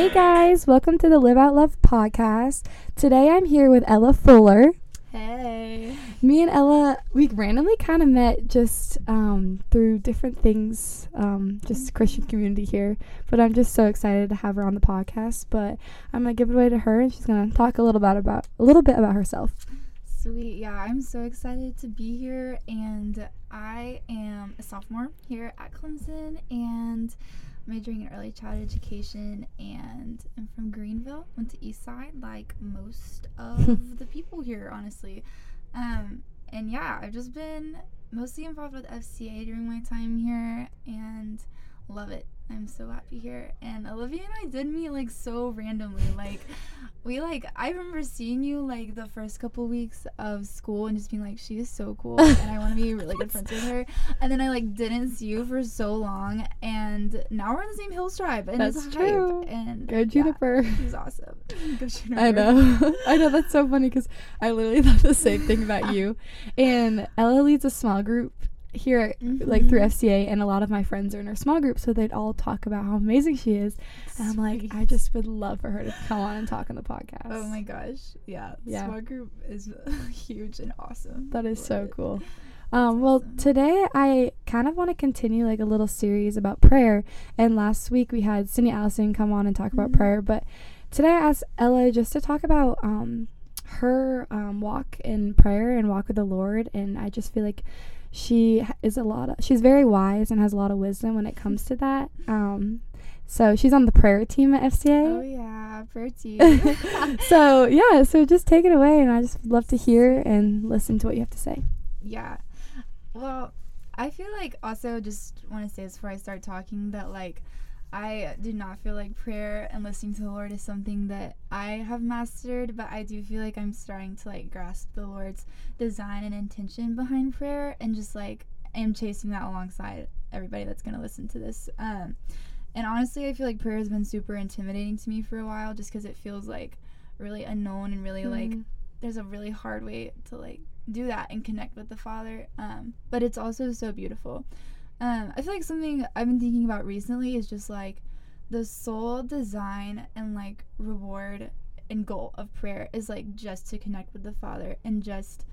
Hey guys, welcome to the Live Out Love podcast. Today I'm here with Ella Fuller. Hey. Me and Ella, we randomly kind of met just um, through different things, um, just Christian community here. But I'm just so excited to have her on the podcast. But I'm gonna give it away to her, and she's gonna talk a little about about a little bit about herself. Sweet. Yeah, I'm so excited to be here, and I am a sophomore here at Clemson, and majoring in early child education and I'm from Greenville. Went to Eastside like most of the people here, honestly. Um, and yeah, I've just been mostly involved with FCA during my time here and love it. I'm so happy here. And Olivia and I did meet like so randomly. Like we like I remember seeing you like the first couple weeks of school and just being like, she is so cool and I want to be really good friends with her. And then I like didn't see you for so long and now we're in the same hill tribe and That's it's true. hype. And Go Juniper. Yeah, she's awesome. Go Juniper. I know. I know that's so funny because I literally thought the same thing about you. And Ella leads a small group here, like through Mhm. FCA, and a lot of my friends are in her small group, so they'd all talk about how amazing she is. And I'm like, I just would love for her to come on and talk on the podcast. Oh my gosh. Yeah. Yeah. Small group is huge and awesome. That is so it. cool. Um, well, awesome. today I kind of want to continue like a little series about prayer. And last week we had Cindy Allison come on and talk about Mhm. prayer. But today I asked Ella just to talk about um, her um, walk in prayer and walk with the Lord. And I just feel like she is a lot of, she's very wise and has a lot of wisdom when it comes to that. Um, so she's on the prayer team at FCA. Oh yeah, Bertie. so yeah, so just take it away, and I just love to hear and listen to what you have to say. Yeah. Well, I feel like also just want to say this before I start talking that like I do not feel like prayer and listening to the Lord is something that I have mastered, but I do feel like I'm starting to like grasp the Lord's design and intention behind prayer and just like am chasing that alongside everybody that's going to listen to this. Um and honestly, I feel like prayer has been super intimidating to me for a while just cuz it feels like really unknown and really like Mhm. there's a really hard way to like do that and connect with the father um, but it's also so beautiful um, i feel like something i've been thinking about recently is just like the sole design and like reward and goal of prayer is like just to connect with the father and just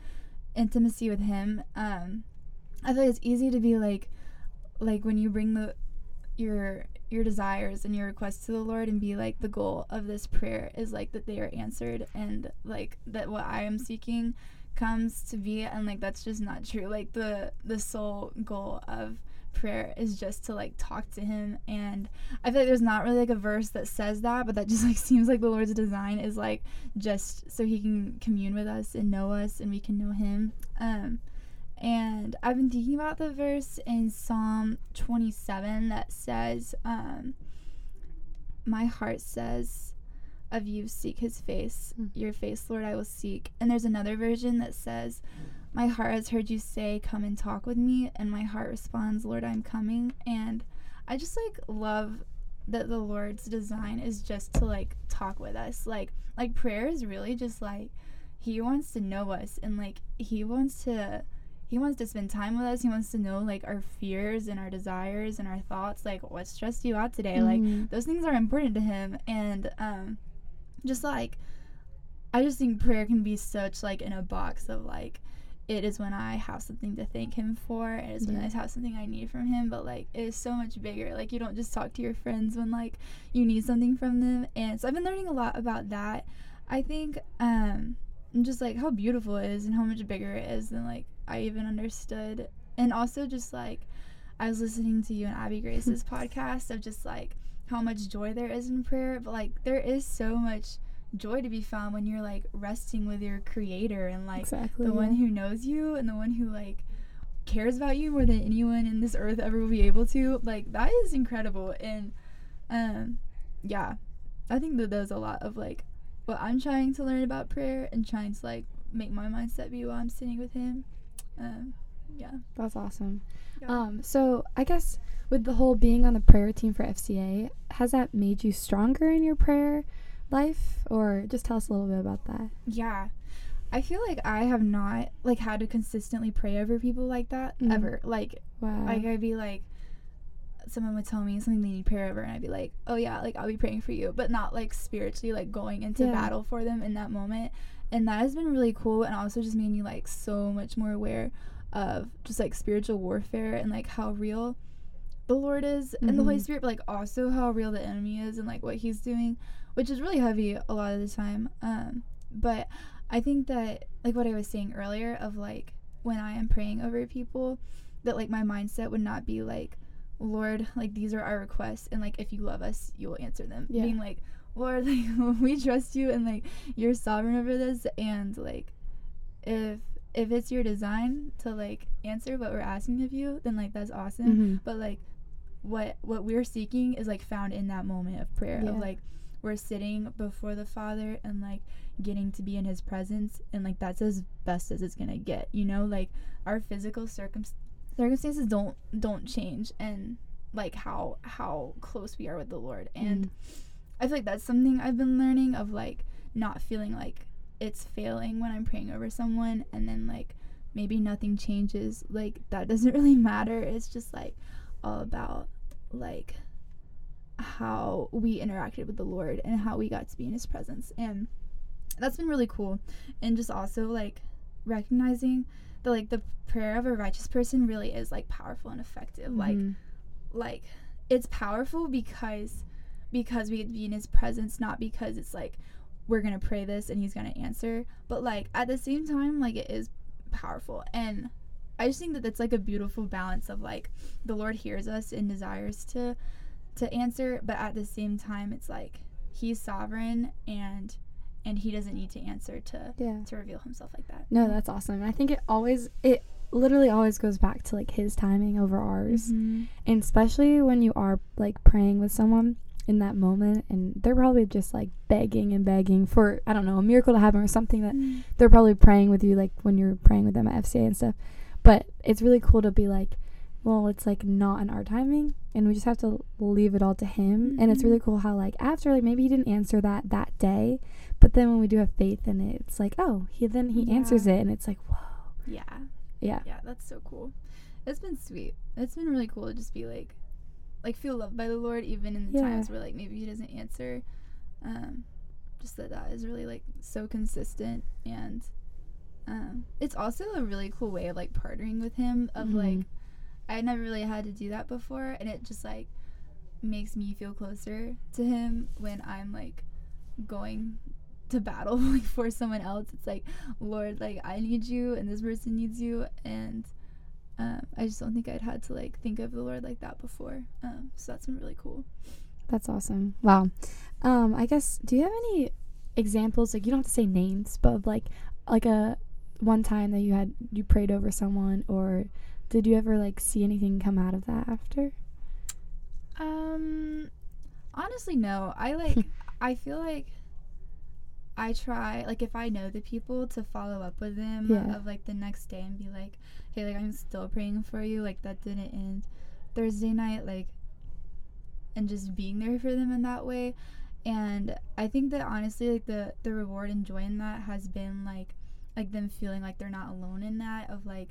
intimacy with him um, i feel like it's easy to be like like when you bring the your your desires and your requests to the Lord and be like the goal of this prayer is like that they are answered and like that what I am seeking comes to be and like that's just not true. Like the the sole goal of prayer is just to like talk to him and I feel like there's not really like a verse that says that, but that just like seems like the Lord's design is like just so he can commune with us and know us and we can know him. Um and I've been thinking about the verse in Psalm 27 that says, um, My heart says, of you seek his face. Mm. Your face, Lord, I will seek. And there's another version that says, My heart has heard you say, Come and talk with me. And my heart responds, Lord, I'm coming. And I just like love that the Lord's design is just to like talk with us. Like, like prayer is really just like, he wants to know us and like he wants to he wants to spend time with us he wants to know like our fears and our desires and our thoughts like what stressed you out today like Mhm. those things are important to him and um just like i just think prayer can be such like in a box of like it is when i have something to thank him for it is when Yeah. i have something i need from him but like it is so much bigger like you don't just talk to your friends when like you need something from them and so i've been learning a lot about that i think um and just like how beautiful it is and how much bigger it is than like i even understood and also just like i was listening to you and abby grace's podcast of just like how much joy there is in prayer but like there is so much joy to be found when you're like resting with your creator and like exactly. the one who knows you and the one who like cares about you more than anyone in this earth ever will be able to like that is incredible and um yeah i think that there's a lot of like what i'm trying to learn about prayer and trying to like make my mindset be while i'm sitting with him um yeah That's awesome. Yeah. Um, so I guess with the whole being on the prayer team for FCA, has that made you stronger in your prayer life, or just tell us a little bit about that? Yeah. I feel like I have not like had to consistently pray over people like that Mhm. ever. Like Wow. like I'd be like someone would tell me something they need prayer over and I'd be like, "Oh yeah, like I'll be praying for you," but not like spiritually like going into Yeah. battle for them in that moment. And that has been really cool and also just made me like so much more aware of just like spiritual warfare and like how real the Lord is and the Holy Mhm. Spirit, but like also how real the enemy is and like what he's doing, which is really heavy a lot of the time. Um, but I think that like what I was saying earlier of like when I am praying over people, that like my mindset would not be like, Lord, like these are our requests, and like if you love us, you will answer them. Yeah. Being like, Lord, like we trust you, and like you're sovereign over this, and like if if it's your design to like answer what we're asking of you, then like that's awesome Mhm. but like what what we're seeking is like found in that moment of prayer Yeah. of like we're sitting before the father and like getting to be in his presence and like that's as best as it's gonna get you know? Like our physical circum- circumstances don't don't change and like how how close we are with the lord. Mm-hmm. And i feel like that's something i've been learning of like not feeling like it's failing when i'm praying over someone and then like maybe nothing changes. Like that doesn't really matter. It's just like all about like how we interacted with the Lord and how we got to be in his presence. And that's been really cool. And just also like recognizing that like the prayer of a righteous person really is like powerful and effective. Like Mhm. like it's powerful because because we get to be in his presence, not because it's like we're gonna pray this and he's gonna answer. But like at the same time, like it is powerful. And I just think that that's like a beautiful balance of like the Lord hears us and desires to to answer, but at the same time it's like he's sovereign and and he doesn't need to answer to yeah. to reveal himself like that. No, that's awesome. I think it always it literally always goes back to like his timing over ours. Mhm. And especially when you are like praying with someone in that moment and they're probably just like begging and begging for I don't know, a miracle to happen or something that Mm. they're probably praying with you like when you're praying with them at FCA and stuff. But it's really cool to be like, well, it's like not in our timing and we just have to leave it all to him. And it's really cool how like after like maybe he didn't answer that that day, but then when we do have faith in it, it's like, oh, he then he answers it and it's like, whoa. Yeah. Yeah. Yeah, that's so cool. It's been sweet. It's been really cool to just be like like feel loved by the Lord even in the Yeah. times where like maybe he doesn't answer. Um just that that is really like so consistent and um it's also a really cool way of like partnering with him of Mhm. like I never really had to do that before and it just like makes me feel closer to him when I'm like going to battle like for someone else. It's like, Lord, like I need you and this person needs you and um, I just don't think I'd had to like think of the Lord like that before. Um, so that's been really cool. That's awesome. Wow. Um, I guess do you have any examples like you don't have to say names, but of like like a one time that you had you prayed over someone or did you ever like see anything come out of that after? Um, honestly, no. I like. I feel like I try, like, if I know the people, to follow up with them Yeah. of like the next day and be like, "Hey, like, I'm still praying for you. Like, that didn't end Thursday night. Like, and just being there for them in that way." And I think that honestly, like the the reward and joy in that has been like, like them feeling like they're not alone in that of like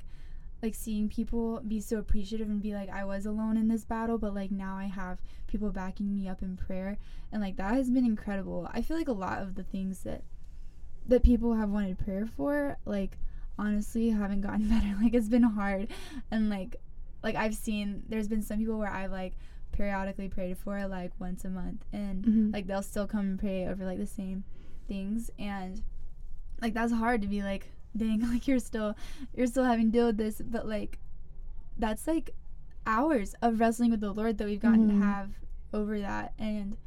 like seeing people be so appreciative and be like I was alone in this battle but like now I have people backing me up in prayer and like that has been incredible. I feel like a lot of the things that that people have wanted prayer for like honestly haven't gotten better. Like it's been hard and like like I've seen there's been some people where I've like periodically prayed for like once a month and Mhm. like they'll still come and pray over like the same things and like that's hard to be like dang like you're still you're still having to deal with this but like that's like hours of wrestling with the lord that we've gotten Mhm. to have over that and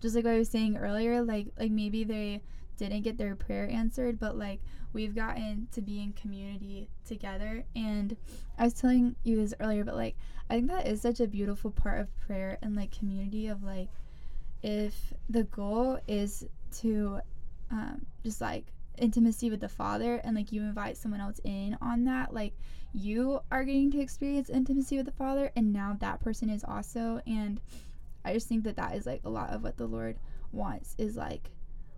just like what i was saying earlier like like maybe they didn't get their prayer answered but like we've gotten to be in community together and i was telling you this earlier but like i think that is such a beautiful part of prayer and like community of like if the goal is to um, just like intimacy with the father and like you invite someone else in on that like you are getting to experience intimacy with the father and now that person is also. And i just think that that is like a lot of what the lord wants is like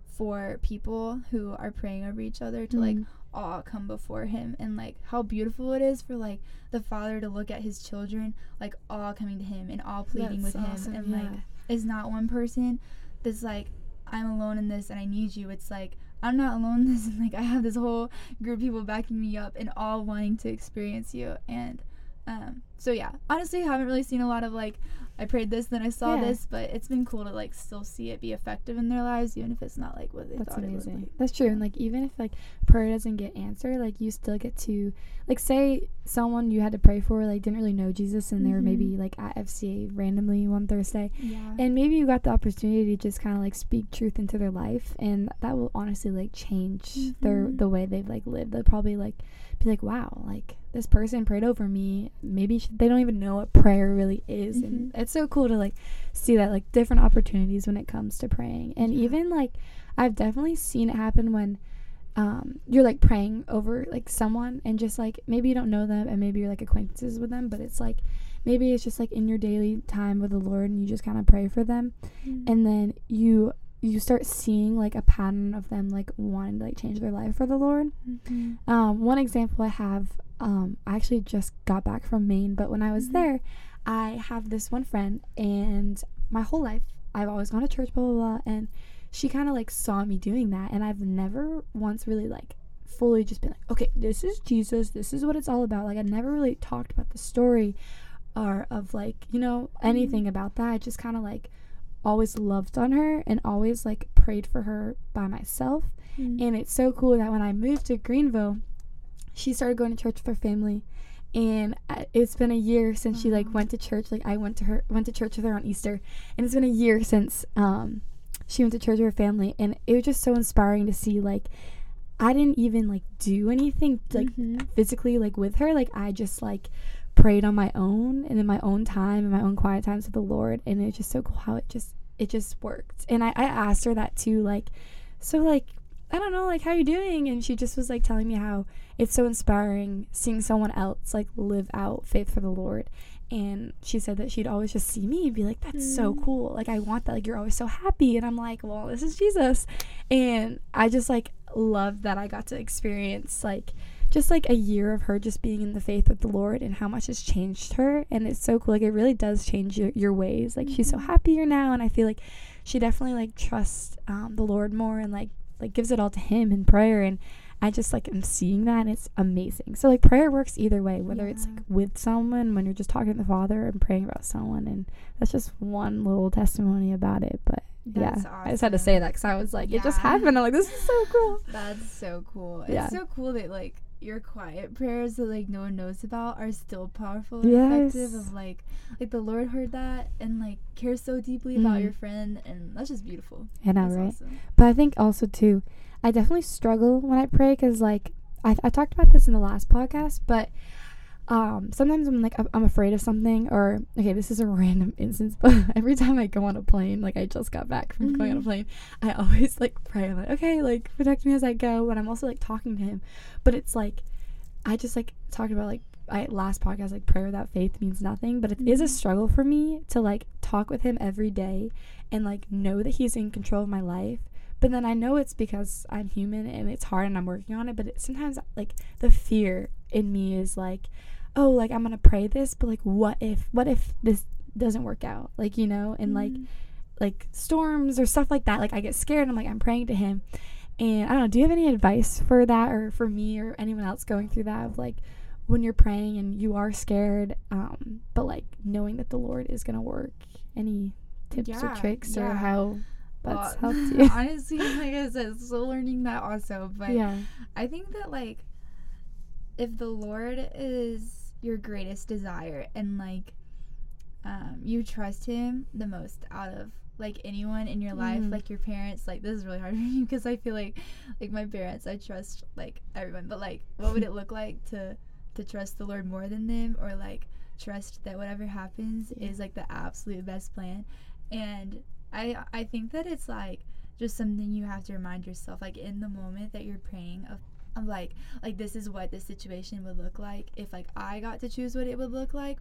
for people who are praying over each other to like mm-hmm. all come before him and like how beautiful it is for like the father to look at his children like all coming to him and all pleading That's with awesome, him and yeah. like it's not one person that's like i'm alone in this and i need you. It's like i'm not alone in this and like i have this whole group of people backing me up and all wanting to experience you. And um so yeah honestly I haven't really seen a lot of like i prayed this then i saw Yeah. this but it's been cool to like still see it be effective in their lives even if it's not like what they That's thought it amazing. would be That's true. And like even if like prayer doesn't get answered, like you still get to like say someone you had to pray for like didn't really know Jesus and they were maybe like at FCA randomly one Thursday yeah and maybe you got the opportunity to just kind of like speak truth into their life and that will honestly like change their Mhm. the way they've like lived. They'll probably like be like, "Wow, like this person prayed over me. Maybe sh- they don't even know what prayer really is." And Mhm. it's so cool to like see that like different opportunities when it comes to praying. And Yeah. even like I've definitely seen it happen when um, you're like praying over like someone and just like maybe you don't know them and maybe you're like acquaintances with them, but it's like maybe it's just like in your daily time with the Lord and you just kind of pray for them Mhm. and then you you start seeing like a pattern of them like wanting to like change their life for the Lord. Mhm. Um, one example I have, um, I actually just got back from Maine, but when I was Mhm. there, I have this one friend, and my whole life I've always gone to church, blah blah blah, and she kind of like saw me doing that, and I've never once really like fully just been like, okay, this is Jesus, this is what it's all about. Like I never really talked about the story, or of like you know anything about that. I just kind of like always loved on her and always like prayed for her by myself. Mhm. And it's so cool that when I moved to Greenville, she started going to church with her family. And it's been a year since she like went to church. Like I went to her went to church with her on Easter, and it's been a year since um she went to church with her family. And it was just so inspiring to see like I didn't even like do anything like Mhm. physically like with her. Like I just like prayed on my own and in my own time and my own quiet times with the Lord. And it's just so cool how it just it just worked. And I, I asked her that too, like, so like I don't know, like how you doing? And she just was like telling me how it's so inspiring seeing someone else like live out faith for the Lord. And she said that she'd always just see me and be like, That's so Mm. cool. Like I want that. Like you're always so happy. And I'm like, Well, this is Jesus. And I just like love that I got to experience like just like a year of her just being in the faith with the Lord and how much has changed her. And it's so cool. Like it really does change your, your ways. Like she's so Mhm. happier now. And I feel like she definitely like trusts um, the Lord more and like like gives it all to him in prayer. And I just like am seeing that and it's amazing. So like prayer works either way, whether it's like with someone when you're just talking to the Father and praying about someone. And that's just one little testimony about it. But That's yeah, I just had to say that because I was like, it just happened. I'm like, this is so cool. That's so cool. Yeah. It's so cool that like your quiet prayers that like no one knows about are still powerful and effective of like like the Lord heard that and like cares so deeply about Mhm. your friend and that's just beautiful. I know, That's right? awesome. But I think also too, I definitely struggle when I pray because like I, I talked about this in the last podcast, but um sometimes I'm like I'm, afraid of something or okay this is a random instance, but every time I go on a plane, like I just got back from going on a Mhm. plane, I always like pray I'm like okay like protect me as I go, but I'm also like talking to him, but it's like I just like talked about like I last podcast like prayer without faith means nothing, but it is a Mhm. struggle for me to like talk with him every day and like know that he's in control of my life. But then I know it's because I'm human and it's hard and I'm working on it. But it, sometimes like the fear in me is like, oh, like I'm gonna pray this, but like what if what if this doesn't work out? Like you know, and like Mhm. like storms or stuff like that. Like I get scared. I'm like I'm praying to him, and I don't know. Do you have any advice for that or for me or anyone else going through that of like when you're praying and you are scared, um, but like knowing that the Lord is gonna work? Any tips or Yeah, tricks or how that's Well, helped you? honestly, like I said, still learning that also. But yeah. I think that like if the Lord is your greatest desire and like um you trust him the most out of like anyone in your life, Mhm. like your parents, like this is really hard for me because I feel like like my parents I trust like everyone, but like what would it look like to to trust the Lord more than them or like trust that whatever happens Yeah. is like the absolute best plan. And I I think that it's like just something you have to remind yourself like in the moment that you're praying of, of like like this is what this situation would look like if like I got to choose what it would look like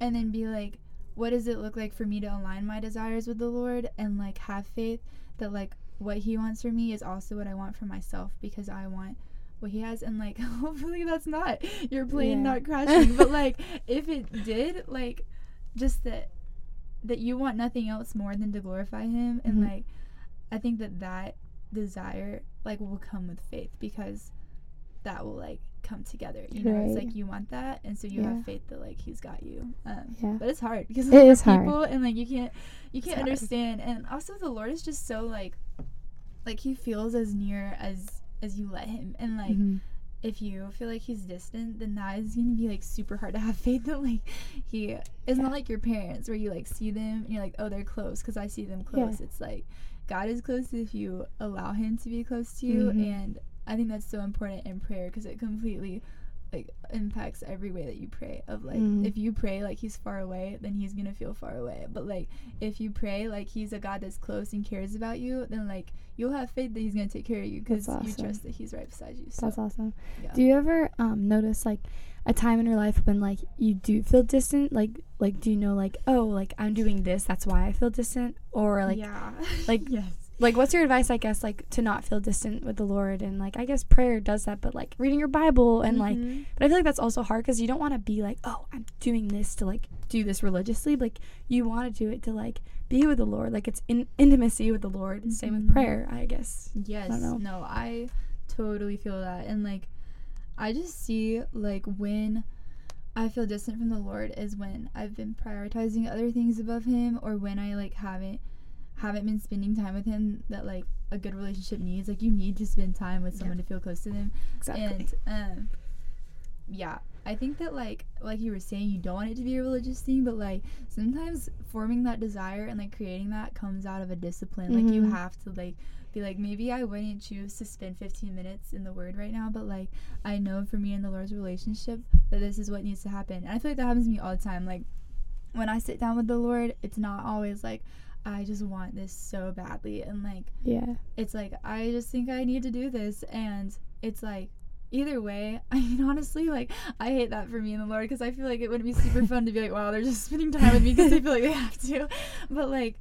and then be like what does it look like for me to align my desires with the Lord and like have faith that like what he wants for me is also what I want for myself because I want what he has and like hopefully that's not your plane Yeah. not crashing but like if it did like just that that you want nothing else more than to glorify him and Mhm. like i think that that desire like will come with faith because that will like come together you know it's like you want that and so you Yeah. have faith that like he's got you um Yeah. but it's hard because It hard. people and like you can't you can't hard. understand and also the lord is just so like like he feels as near as as you let him and like Mhm. if you feel like he's distant, then that is gonna be like super hard to have faith that like he it's Yeah. not like your parents where you like see them and you're like, oh, they're close because I see them close. Yeah. It's like God is close if you allow Him to be close to you, Mhm. and I think that's so important in prayer because it completely like impacts every way that you pray. Of like, Mhm. if you pray like He's far away, then He's gonna feel far away. But like, if you pray like He's a God that's close and cares about you, then like you'll have faith that He's gonna take care of you because That's you trust that He's right beside you. So, That's awesome. yeah. Do you ever um notice like a time in your life when like you do feel distant? Like like do you know like oh like I'm doing this that's why I feel distant or like yeah, like- yes, like what's your advice I guess like to not feel distant with the Lord? And like I guess prayer does that but like reading your Bible and like Mhm. but I feel like that's also hard because you don't want to be like oh I'm doing this to like do this religiously. But, like you want to do it to like be with the Lord. Like it's in intimacy with the Lord. Same with Mhm. prayer I guess. Yes, know. no, I totally feel that, and like, I just see like when I feel distant from the Lord is when I've been prioritizing other things above Him, or when I like haven't haven't been spending time with Him that like a good relationship needs. Like, you need to spend time with someone to feel close to them, exactly. And um yeah i think that like like you were saying you don't want it to be a religious thing but like sometimes forming that desire and like creating that comes out of a discipline. Like you Mhm. have to like be like maybe i wouldn't choose to spend 15 minutes in the word right now but like i know for me and the lord's relationship that this is what needs to happen. And i feel like that happens to me all the time. Like when i sit down with the lord it's not always like i just want this so badly and like yeah. it's like I just think I need to do this and it's like either way I mean honestly like I hate that for me and the Lord because I feel like it would be super fun to be like wow they're just spending time with me because they feel like they have to. But like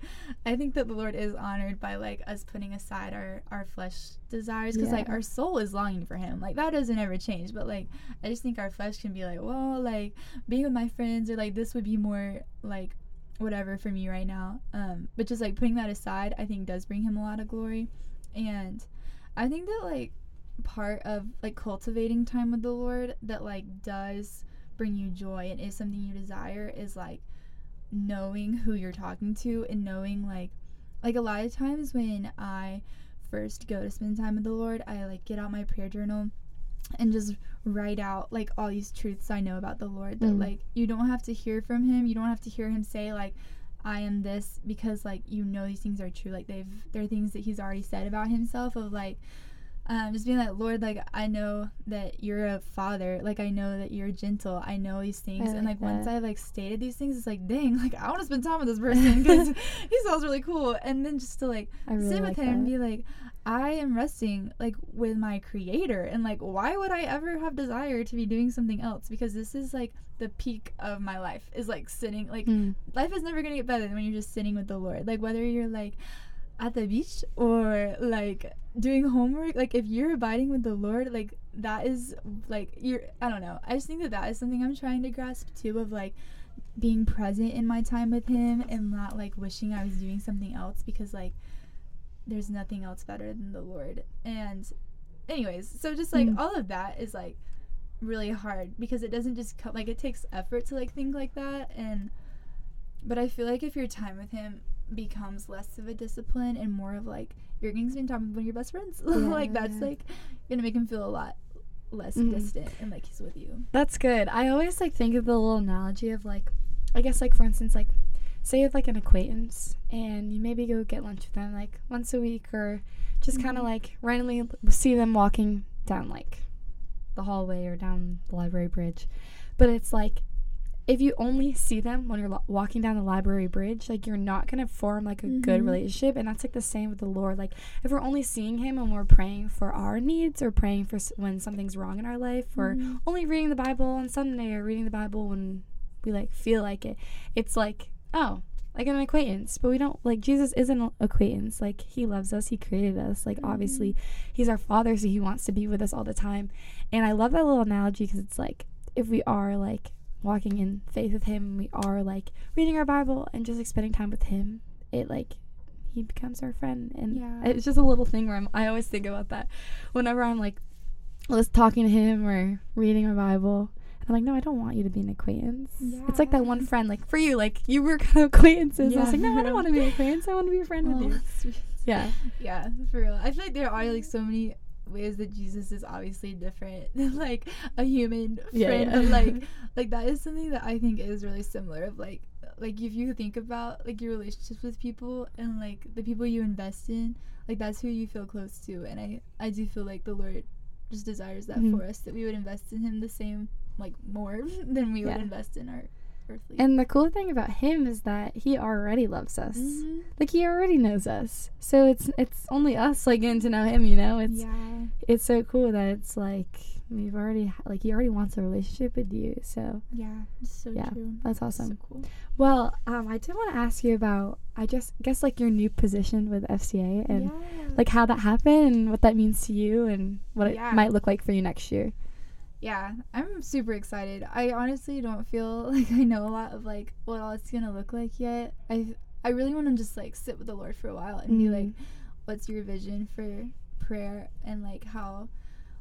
I think that the Lord is honored by like us putting aside our our flesh desires because like our soul is longing for him. Like that doesn't ever change but like I just think our flesh can be like well like being with my friends or like this would be more like whatever for me right now. Um but just like putting that aside I think does bring him a lot of glory. And I think that like part of like cultivating time with the Lord that like does bring you joy and is something you desire is like knowing who you're talking to and knowing like like a lot of times when I first go to spend time with the Lord, I like get out my prayer journal and just write out like all these truths I know about the Lord that Mm. like you don't have to hear from him. You don't have to hear him say like I am this because like you know these things are true. Like they've they're things that he's already said about himself of like um, just being like Lord, like I know that you're a father, like I know that you're gentle, I know these things, I and like like once. I like stated these things, it's like dang, like I want to spend time with this person because he sounds really cool, and then just to like really sit like with him and be like, I am resting like with my creator and like why would I ever have desire to be doing something else? Because this is like the peak of my life is like sitting like Mm. life is never gonna get better than when you're just sitting with the Lord. Like whether you're like at the beach or like doing homework like if you're abiding with the Lord like that is like you're I don't know. I just think that that is something I'm trying to grasp too of like being present in my time with him and not like wishing I was doing something else because like there's nothing else better than the Lord. And anyways, so just like Mm. all of that is like really hard because it doesn't just come like it takes effort to like think like that and but I feel like if your time with him becomes less of a discipline and more of like you're getting to spend time with one of your best friends. like that's like gonna make him feel a lot less Mhm. distant and like he's with you. That's good. I always like think of the little analogy of like, I guess like for instance like, say you have like an acquaintance and you maybe go get lunch with them like once a week or just kind of like randomly see them walking down like the hallway or down the library bridge, but it's like if you only see them when you're lo- walking down the library bridge, like you're not gonna form like a good Mhm. relationship, and that's like the same with the Lord. Like if we're only seeing Him when we're praying for our needs or praying for s- when something's wrong in our life or Mhm. only reading the Bible on Sunday or reading the Bible when we like feel like it. It's like, oh, like an acquaintance, but we don't like Jesus isn't an acquaintance. Like he loves us, he created us. Like mm-hmm. obviously, he's our father, so he wants to be with us all the time. And I love that little analogy because it's like if we are like walking in faith with him, we are like reading our Bible and just like spending time with him. It like he becomes our friend, and Yeah. it's just a little thing where I'm, I always think about that whenever I'm like, was talking to him or reading my Bible. And I'm like, no, I don't want you to be an acquaintance. It's like that one friend, like for you, like you were kind of acquaintances. I was like, no, I don't want to be an acquaintance. I want to be a friend Oh, with you. sweet. Yeah. Yeah, for real. I feel like there are like so many ways that Jesus is obviously different than like a human Yeah, friend, yeah. but like like that is something that I think is really similar. Of like like if you think about like your relationships with people and like the people you invest in, like that's who you feel close to. And I I do feel like the Lord just desires that Mhm. for us that we would invest in Him the same like more than we Yeah. would invest in our earthly. And the cool thing about him is that he already loves us. Mhm. Like he already knows us. So it's it's only us like getting to know him, you know? It's yeah. it's so cool that it's like we've already like he already wants a relationship with you. So Yeah, it's so Yeah, true. that's So awesome. cool. Well, um I did want to ask you about I just guess like your new position with FCA and yeah. like how that happened and what that means to you and what Yeah. it might look like for you next year. Yeah, I'm super excited. I honestly don't feel like I know a lot of like what all it's gonna look like yet. I I really want to just like sit with the Lord for a while and be Mhm. like, what's your vision for prayer and like how,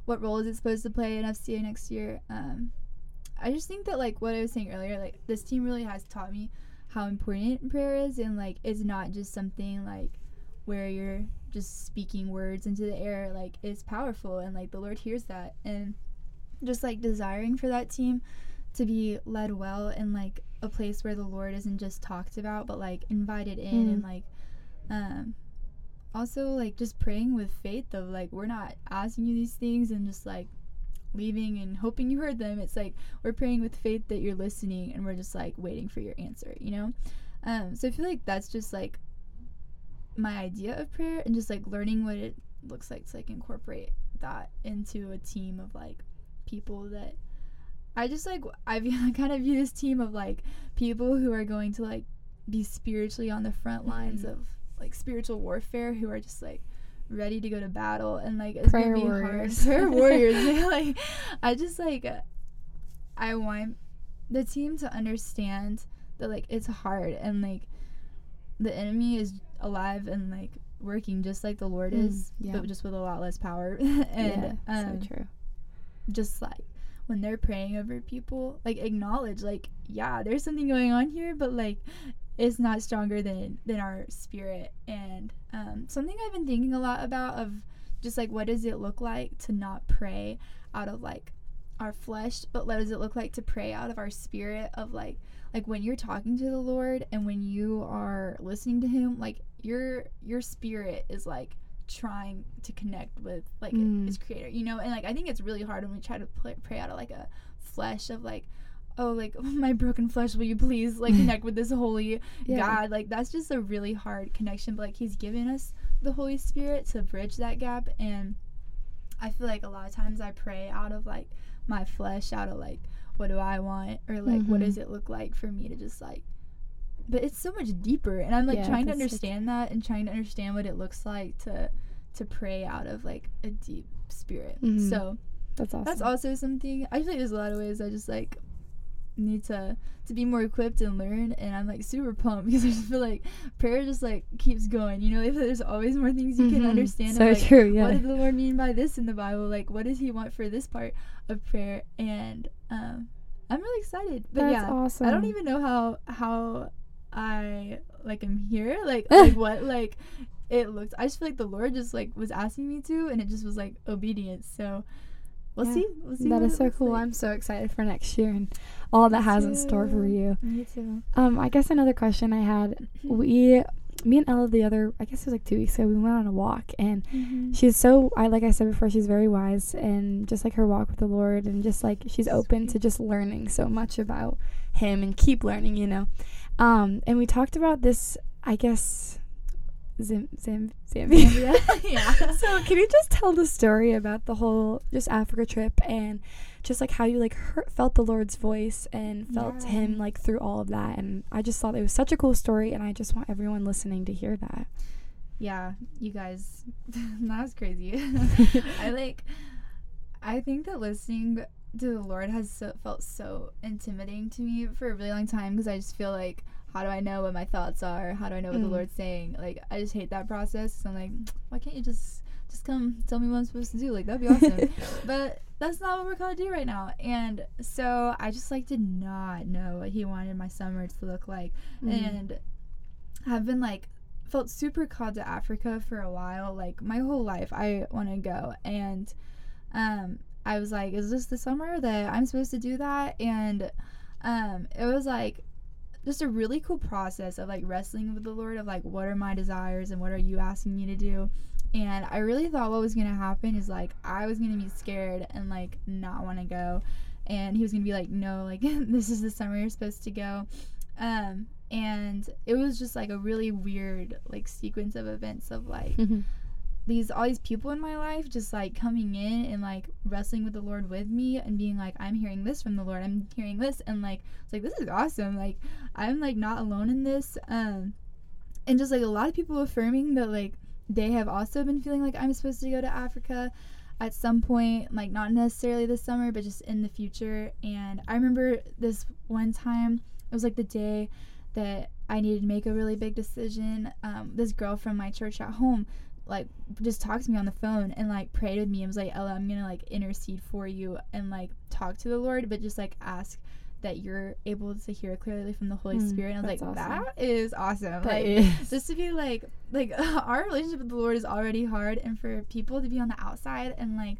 what role is it supposed to play in FCA next year? Um, I just think that like what I was saying earlier, like this team really has taught me how important prayer is and like it's not just something like where you're just speaking words into the air like it's powerful and like the lord hears that and just like desiring for that team to be led well in like a place where the lord isn't just talked about but like invited in Mm. and like um also like just praying with faith of like we're not asking you these things and just like leaving and hoping you heard them it's like we're praying with faith that you're listening and we're just like waiting for your answer you know um so i feel like that's just like my idea of prayer and just like learning what it looks like to like incorporate that into a team of like people that I just like I kind of view this team of like people who are going to like be spiritually on the front lines Mhm. of like spiritual warfare who are just like ready to go to battle and like it's Prayer gonna be warriors. hard. Prayer warriors. yeah, like I just like I want the team to understand that like it's hard and like the enemy is alive and like working just like the Lord Mm, is, yeah. but just with a lot less power. and yeah, um, so true. Just like when they're praying over people, like acknowledge like yeah, there's something going on here, but like it's not stronger than than our spirit. And um, something I've been thinking a lot about of just like what does it look like to not pray out of like our flesh, but what does it look like to pray out of our spirit of like like when you're talking to the Lord and when you are listening to him, like your your spirit is like trying to connect with like Mm. its creator, you know? And like I think it's really hard when we try to pray out of like a flesh of like oh like my broken flesh will you please like connect with this holy Yeah. God like that's just a really hard connection but like he's given us the Holy Spirit to bridge that gap and I feel like a lot of times I pray out of like my flesh out of like what do I want or like what Mhm. does it look like for me to just like but it's so much deeper and I'm like Yeah, trying to understand that and trying to understand what it looks like to to pray out of like a deep spirit Mhm. so That's awesome. that's also something I feel like there's a lot of ways I just like need to to be more equipped and learn and I'm like super pumped because I just feel like prayer just like keeps going you know if there's always more things you can Mhm. understand So of, like, true. Yeah. what did the Lord mean by this in the Bible like what does he want for this part of prayer and um I'm really excited but That's yeah awesome. I don't even know how how I like am here like like what like it looked I just feel like the Lord just like was asking me to and it just was like obedience so we'll Yeah. see we'll see That is so cool. like. I'm so excited for next year and all that has in store for you. me too Um, I guess another question I had, we, me and Ella the other, I guess it was like two weeks ago, we went on a walk and Mhm. she's so, I like I said before, she's very wise and just like her walk with the Lord and just like she's open to just learning so much about Him and keep learning, you know. Um, and we talked about this, I guess, Zim, Zim, Zambia. yeah. so can you just tell the story about the whole just Africa trip and just like how you like heard, felt the Lord's voice and felt Yeah. Him like through all of that? And I just thought it was such a cool story, and I just want everyone listening to hear that. yeah, you guys, that was crazy. I like, I think that listening to the Lord has so, felt so intimidating to me for a really long time because I just feel like, how do I know what my thoughts are? How do I know what the Mm. Lord's saying? Like, I just hate that process. So I'm like, why can't you just just come tell me what I'm supposed to do? Like, that'd be awesome. but that's not what we're called to do right now. And so I just like did not know what He wanted my summer to look like Mm. and have been like felt super called to Africa for a while. Like my whole life, I want to go, and um, I was like, "Is this the summer that I'm supposed to do that?" And um, it was like just a really cool process of like wrestling with the Lord of like, what are my desires and what are you asking me to do? And I really thought what was gonna happen is like I was gonna be scared and like not want to go, and he was gonna be like, no, like this is the summer you're supposed to go. Um, and it was just like a really weird like sequence of events of like these all these people in my life just like coming in and like wrestling with the Lord with me and being like I'm hearing this from the Lord. I'm hearing this. And like it's like this is awesome. Like I'm like not alone in this. Um and just like a lot of people affirming that like they have also been feeling like I'm supposed to go to Africa at some point like not necessarily this summer but just in the future. And I remember this one time it was like the day that I needed to make a really big decision. Um, this girl from my church at home like just talked to me on the phone and like prayed with me and was like ella i'm gonna like intercede for you and like talk to the lord but just like ask that you're able to hear clearly from the holy Mm, spirit. And i was like awesome. that is awesome. That like is. just to be like like our relationship with the lord is already hard and for people to be on the outside and like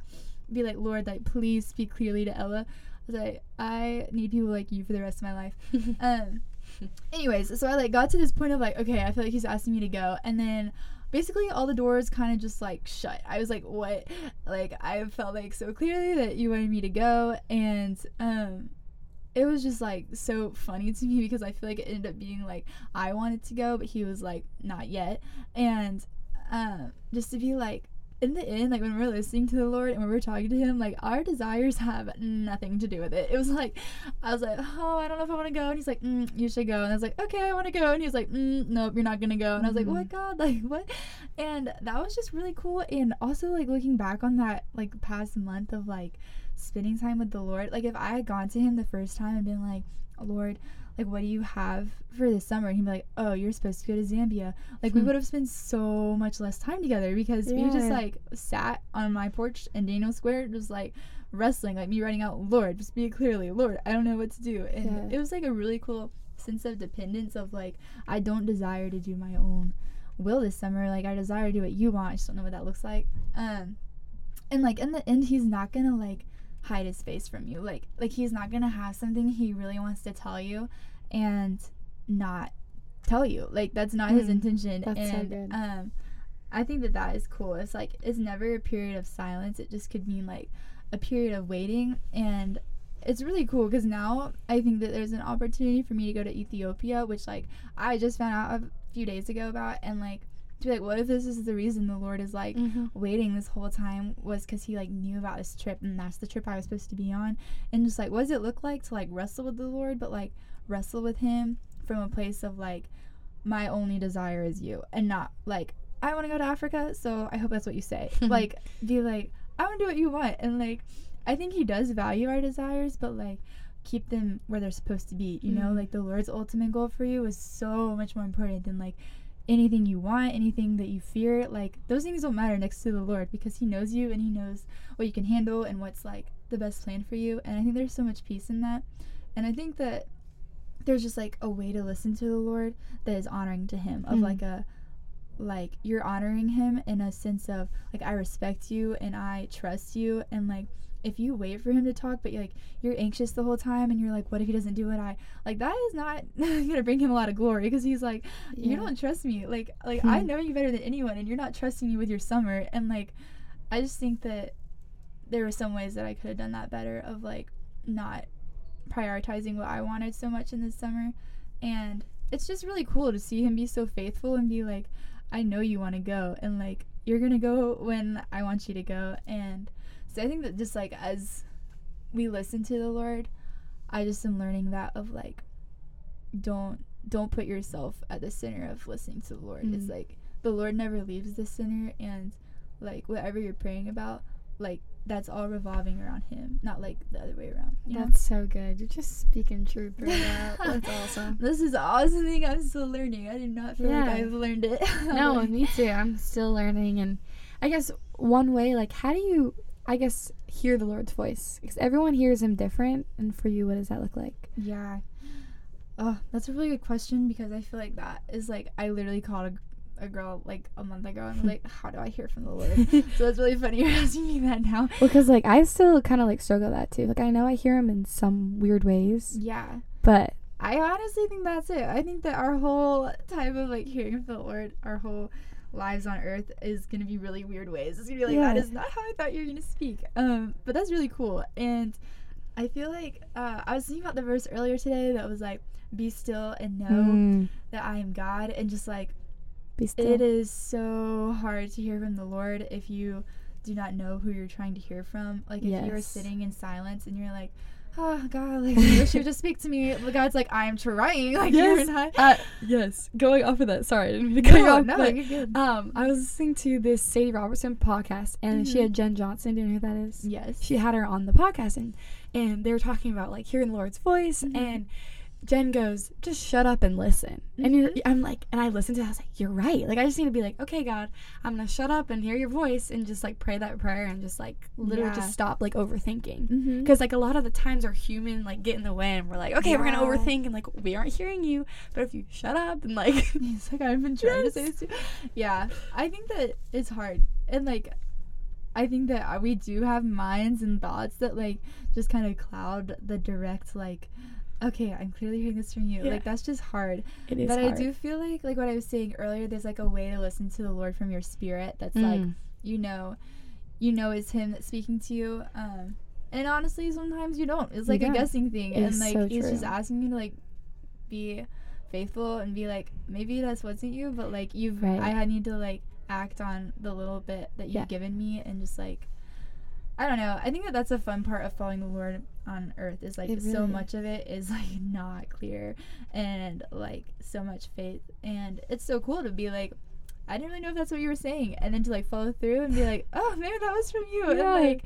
be like lord like please speak clearly to ella. I was like i need people like you for the rest of my life. Um anyways so i like got to this point of like okay i feel like he's asking me to go. And then basically all the doors kind of just like shut. I was like what? Like i felt like so clearly that you wanted me to go and um it was just like so funny to me because i feel like it ended up being like i wanted to go but he was like not yet. And um just to be like in the end, like when we're listening to the Lord and when we're talking to Him, like our desires have nothing to do with it. It was like, I was like, oh, I don't know if I want to go. And He's like, mm, you should go. And I was like, okay, I want to go. And He was like, mm, nope, you're not going to go. And I was like, what, Mhm. God, like what? And that was just really cool. And also, like looking back on that, like past month of like spending time with the Lord, like if I had gone to Him the first time and been like, Lord, like what do you have for this summer? And he'd be like oh you're supposed to go to zambia. Like we Hmm. would have spent so much less time together because we just like sat on my porch in daniel square just like wrestling like me writing out lord just speak clearly lord i don't know what to do. And Yeah. it was like a really cool sense of dependence of like i don't desire to do my own will this summer. Like i desire to do what you want. I just don't know what that looks like. Um and like in the end he's not gonna like hide his face from you. Like like he's not gonna have something he really wants to tell you and not tell you. Like that's not his Mm, intention. That's so and good. um i think that that is cool. It's like it's never a period of silence. It just could mean like a period of waiting. And it's really cool because now i think that there's an opportunity for me to go to ethiopia which like i just found out a few days ago about. And like to be like what if this is the reason the lord is like Mhm. waiting this whole time was because he like knew about this trip and that's the trip I was supposed to be on and just like what does it look like to like wrestle with the Lord but like wrestle with him from a place of like my only desire is you and not like I want to go to Africa so I hope that's what you say like be like I want to do what you want and like I think he does value our desires but like keep them where they're supposed to be you know Mhm. like the Lord's ultimate goal for you is so much more important than like anything you want, anything that you fear, like those things don't matter next to the Lord because He knows you and He knows what you can handle and what's like the best plan for you. And I think there's so much peace in that. And I think that there's just like a way to listen to the Lord that is honoring to Him, of Mm. like a like you're honoring him in a sense of like I respect you and I trust you and like if you wait for him to talk but you're like you're anxious the whole time and you're like what if he doesn't do what I like that is not gonna bring him a lot of glory because he's like you don't trust me. Like like I Hmm. know you better than anyone and you're not trusting me with your summer and like I just think that there were some ways that I could have done that better of like not prioritizing what I wanted so much in this summer. And it's just really cool to see him be so faithful and be like I know you want to go and like you're going to go when I want you to go and so I think that just like as we listen to the Lord, I just am learning that of like don't don't put yourself at the center of listening to the Lord. Mm. It's like the Lord never leaves the sinner and like whatever you're praying about, like that's all revolving around him, not like the other way around. That's know? so good. You're just speaking truth right That's awesome. This is awesome thing I'm still learning. I do not feel yeah. like I've learned it. no, me too. I'm still learning and I guess one way like how do you I guess hear the Lord's voice? Because everyone hears him different and for you what does that look like? Yeah. Oh, that's a really good question because I feel like that is like I literally called a, a girl like a month ago and like, how do I hear from the Lord? so it's really funny you're asking me that now. Because like I still kind of like struggle that too. Like I know I hear him in some weird ways. Yeah. But I honestly think that's it. I think that our whole type of like hearing from the Lord, our whole lives on earth is gonna be really weird ways. It's gonna be like yeah. that is not how I thought you were gonna speak. Um, but that's really cool. And I feel like uh, I was thinking about the verse earlier today that was like, "Be still and know mm. that I am God," and just like, be still. It is so hard to hear from the Lord if you do not know who you're trying to hear from. Like if yes. you are sitting in silence and you're like, oh god like I wish you would just speak to me the god's like i'm trying like yes. you're not uh, yes going off of that sorry i didn't mean to cut no, you off no, but, you're good. um i was listening to this sadie robertson podcast and mm-hmm. she had jenn johnson do you know who that is yes she had her on the podcast and and they were talking about like hearing the lord's voice mm-hmm. and Jenn goes, just shut up and listen. Mm-hmm. And you're. I'm like, and I listened to it. I was like, you're right. Like, I just need to be like, okay, God, I'm going to shut up and hear your voice and just like pray that prayer and just like literally yeah. just stop like overthinking. Because mm-hmm. like a lot of the times our human like get in the way and we're like, okay, yeah. we're going to overthink and like we aren't hearing you. But if you shut up and like, he's like, I've been trying yes. to say this too. Yeah. I think that it's hard. And like, I think that we do have minds and thoughts that like just kind of cloud the direct like okay, I'm clearly hearing this from you. Yeah. Like that's just hard. It is. But hard. I do feel like like what I was saying earlier, there's like a way to listen to the Lord from your spirit that's mm. like, you know, you know it's him that's speaking to you. Um and honestly sometimes you don't. It's like a guessing thing. It and like so he's just asking you to like be faithful and be like, maybe that's wasn't you, but like you've right. I need to like act on the little bit that you've yeah. given me and just like I don't know. I think that that's a fun part of following the Lord on earth is like really so much of it is like not clear and like so much faith. And it's so cool to be like I didn't really know if that's what you were saying. And then to like follow through and be like oh maybe that was from you. Yeah. and like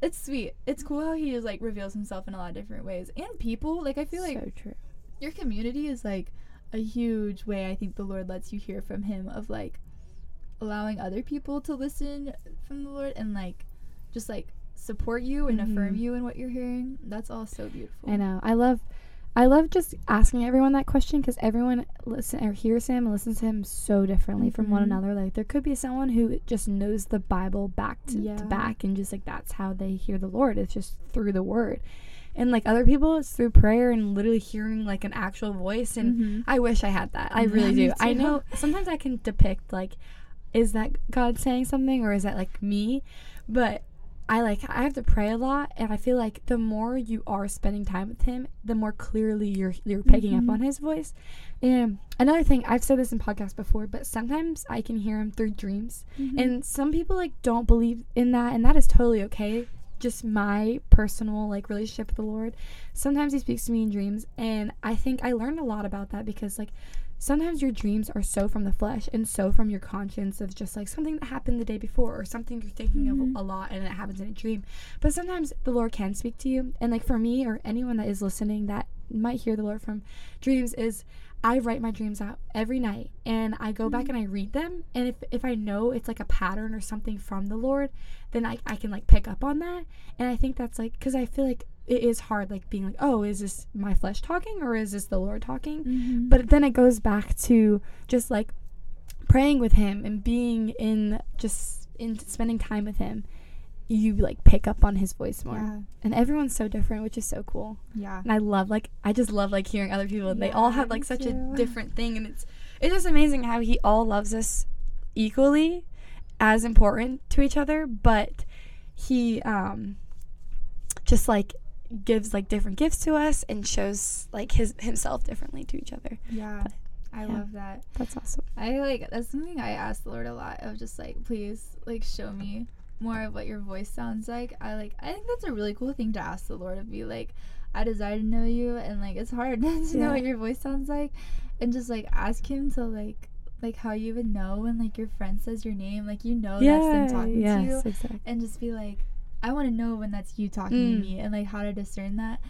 it's sweet. It's cool how he just like reveals himself in a lot of different ways. And people like I feel like so true. your community is like a huge way I think the Lord lets you hear from him of like allowing other people to listen from the Lord and like just like support you and mm-hmm. affirm you in what you're hearing. That's all so beautiful. I know. I love I love just asking everyone that question because everyone listen or hears him and listens to him so differently mm-hmm. from one mm-hmm. another. Like there could be someone who just knows the Bible back to, yeah. to, back and just like that's how they hear the Lord. It's just through the word. And like other people, it's through prayer and literally hearing like an actual voice. And mm-hmm. I wish I had that. I really do. I know sometimes I can depict like, is that God saying something or is that like me? But I like I have to pray a lot and I feel like the more you are spending time with him, the more clearly you're you're picking mm-hmm. up on his voice. And another thing, I've said this in podcasts before, but sometimes I can hear him through dreams. Mm-hmm. And some people like don't believe in that and that is totally okay. Just my personal like relationship with the Lord. Sometimes he speaks to me in dreams and I think I learned a lot about that because like sometimes your dreams are so from the flesh and so from your conscience of just like something that happened the day before or something you're thinking mm-hmm. of a lot and it happens in a dream. But sometimes the Lord can speak to you. And like for me or anyone that is listening that might hear the Lord from dreams is I write my dreams out every night and I go mm-hmm. back and I read them. And if, if I know it's like a pattern or something from the Lord, then I, I can like pick up on that. And I think that's like, because I feel like it is hard like being like oh is this my flesh talking or is this the lord talking mm-hmm. but then it goes back to just like praying with him and being in just in spending time with him you like pick up on his voice more yeah. and everyone's so different which is so cool yeah and i love like i just love like hearing other people yeah, they all have like such too. a different thing and it's it's just amazing how he all loves us equally as important to each other but he um just like gives like different gifts to us and shows like his himself differently to each other. Yeah. But, I Yeah. love that. That's awesome. I like that's something I ask the Lord a lot of just like please like show me more of what your voice sounds like. I like I think that's a really cool thing to ask the Lord of be like I desire to know you and like it's hard to know what your voice sounds like and just like ask him to like like how you would know when like your friend says your name like you know that's them talking yes, to you exactly. and just be like I want to know when that's you talking to Mm. me and like how to discern that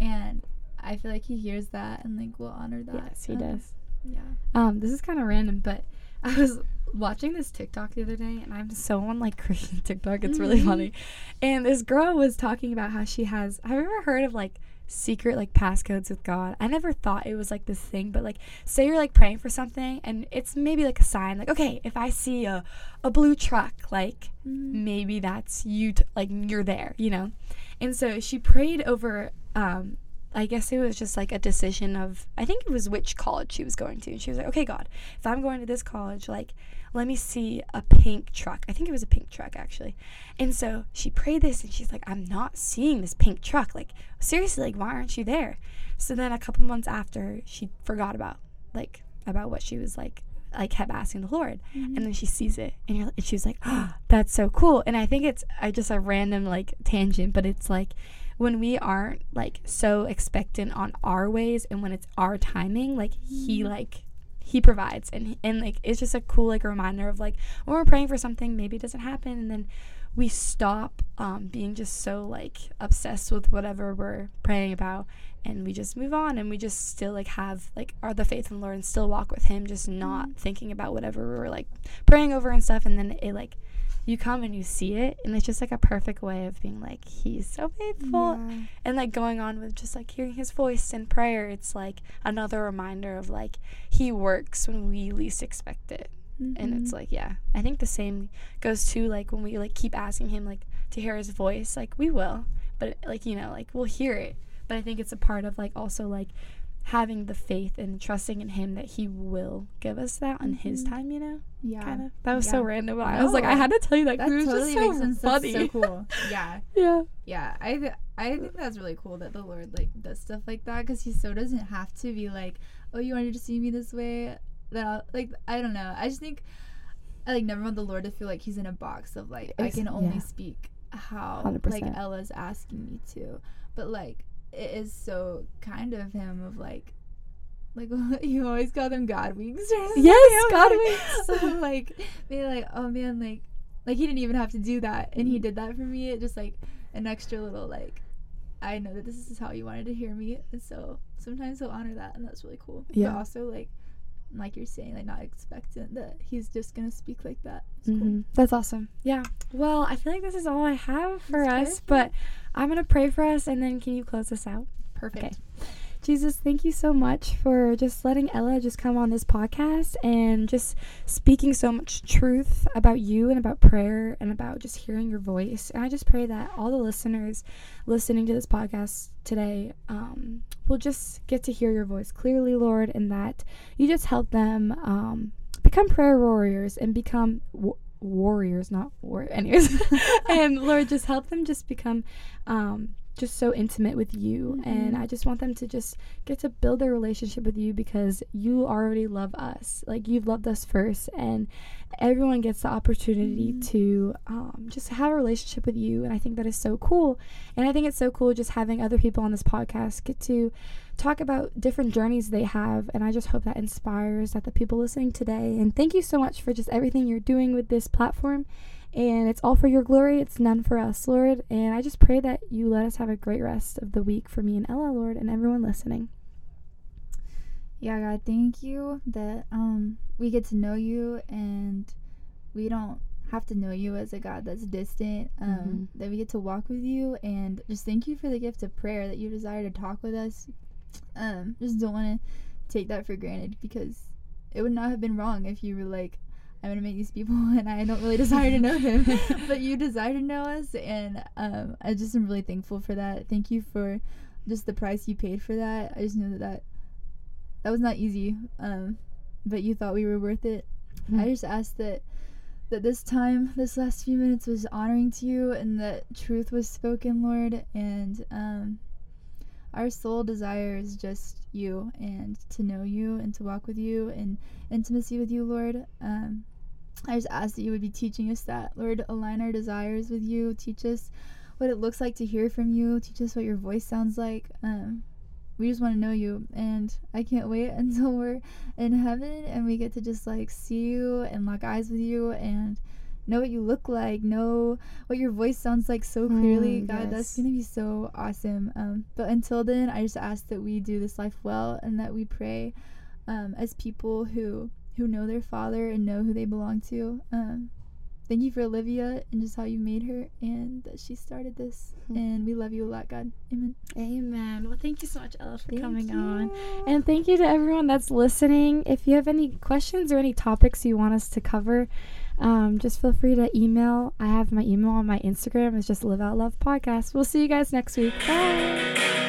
and I feel like he hears that and like will honor that. Yes, he Um, does. Yeah. Um, this is kind of random, but I was watching this TikTok the other day, and I'm so on like Christian TikTok. It's really Mhm. funny. And this girl was talking about how she has. Have you ever heard of like secret like passcodes with God? I never thought it was like this thing, but like say you're like praying for something, and it's maybe like a sign, like okay, if I see a a blue truck, like Mm-hmm. maybe that's you t- like you're there you know and so she prayed over um i guess it was just like a decision of i think it was which college she was going to and she was like okay god if i'm going to this college like let me see a pink truck. I think it was a pink truck actually. And so she prayed this and she's like i'm not seeing this pink truck. Like seriously like why aren't you there? So then a couple months after she forgot about like about what she was like like kept asking the lord. Mm-hmm. and then she sees it and, you're, and she was like oh that's so cool. And i think it's i just a random like tangent but it's like when we aren't like so expectant on our ways and when it's our timing like he like he provides. And and like it's just a cool like reminder of like when we're praying for something maybe it doesn't happen and then we stop um, being just so like obsessed with whatever we're praying about and we just move on and we just still like have like are the faith in the lord and still walk with him just not thinking about whatever we're like praying over and stuff and then it like you come and you see it and it's just like a perfect way of being like he's so faithful Yeah. and like going on with just like hearing his voice in prayer it's like another reminder of like he works when we least expect it and it's Mhm. like yeah i think the same goes to like when we like keep asking him like to hear his voice like we will but like you know like we'll hear it but i think it's a part of like also like having the faith and trusting in him that he will give us that on his Mhm. time you know yeah. kind of that was so random but i was like i had to tell you that That 'cause it was totally just so makes sense. funny That's so cool. Yeah. yeah Yeah. I th- I think that's really cool that the Lord like does stuff like that because He so doesn't have to be like, oh, you wanted to see me this way. That I'll, like I don't know. I just think I like never want the Lord to feel like He's in a box of like I can only yeah. speak how 100%. like Ella's asking me to, but like it is so kind of Him of like. Like you always call them God weeks. or something. Yes, God like- winks. like being like, oh man, like like he didn't even have to do that and Mm-hmm. he did that for me it just like an extra little like i know that this is how you wanted to hear me and so sometimes he'll honor that and that's really cool Yeah. but also like like you're saying like not expectant that he's just gonna speak like that it's Mhm. That's awesome. Yeah. Well, I feel like this is all I have for That's us, but I'm going to pray for us and then can you close us out? perfect Jesus, thank you so much for just letting Ella just come on this podcast and just speaking so much truth about you and about prayer and about just hearing your voice. And I just pray that all the listeners listening to this podcast today um, will just get to hear your voice clearly, Lord, and that you just help them um, become prayer warriors and become. wa- warriors not war anyways. And lord just help them just become um just so intimate with you and Mhm. i just want them to just get to build their relationship with you because you already love us like you've loved us first and everyone gets the opportunity Mhm. to um, just have a relationship with you and i think that is so cool and i think it's so cool just having other people on this podcast get to talk about different journeys they have and i just hope that inspires that the people listening today and thank you so much for just everything you're doing with this platform and it's all for your glory. It's none for us lord. And i just pray that you let us have a great rest of the week for me and ella lord and everyone listening. Yeah god thank you that um we get to know you and we don't have to know you as a god that's distant um that we get to walk with you. And just thank you for the gift of prayer that you desire to talk with us. Um just don't want to take that for granted because it would not have been wrong if you were like i'm gonna make these people and i don't really desire to know them but you desire to know us and um i just am really thankful for that. Thank you for just the price you paid for that. I just know that that that was not easy um but you thought we were worth it. I Mhm. just ask that that this time this last few minutes was honoring to you and that truth was spoken lord and um our soul is just you and to know you and to walk with you and intimacy with you, Lord. Um, I just ask that you would be teaching us that, Lord. Align our desires with you. Teach us what it looks like to hear from you. Teach us what your voice sounds like. Um, we just want to know you and i can't wait until we're in heaven and we get to just like see you and lock eyes with you and know what you look like know what your voice sounds like so clearly Mm, god yes. that's gonna be so awesome um, but until then i just ask that we do this life well and that we pray um, as people who who know their father and know who they belong to um, thank you for olivia and just how you made her and that she started this Mhm. and we love you a lot god amen Amen. Well, thank you so much, Ella, for Thank coming on. And thank you to everyone that's listening. If you have any questions or any topics you want us to cover, um, just feel free to email. I have my email on my Instagram. It's just Live Out Love Podcast. We'll see you guys next week. Bye.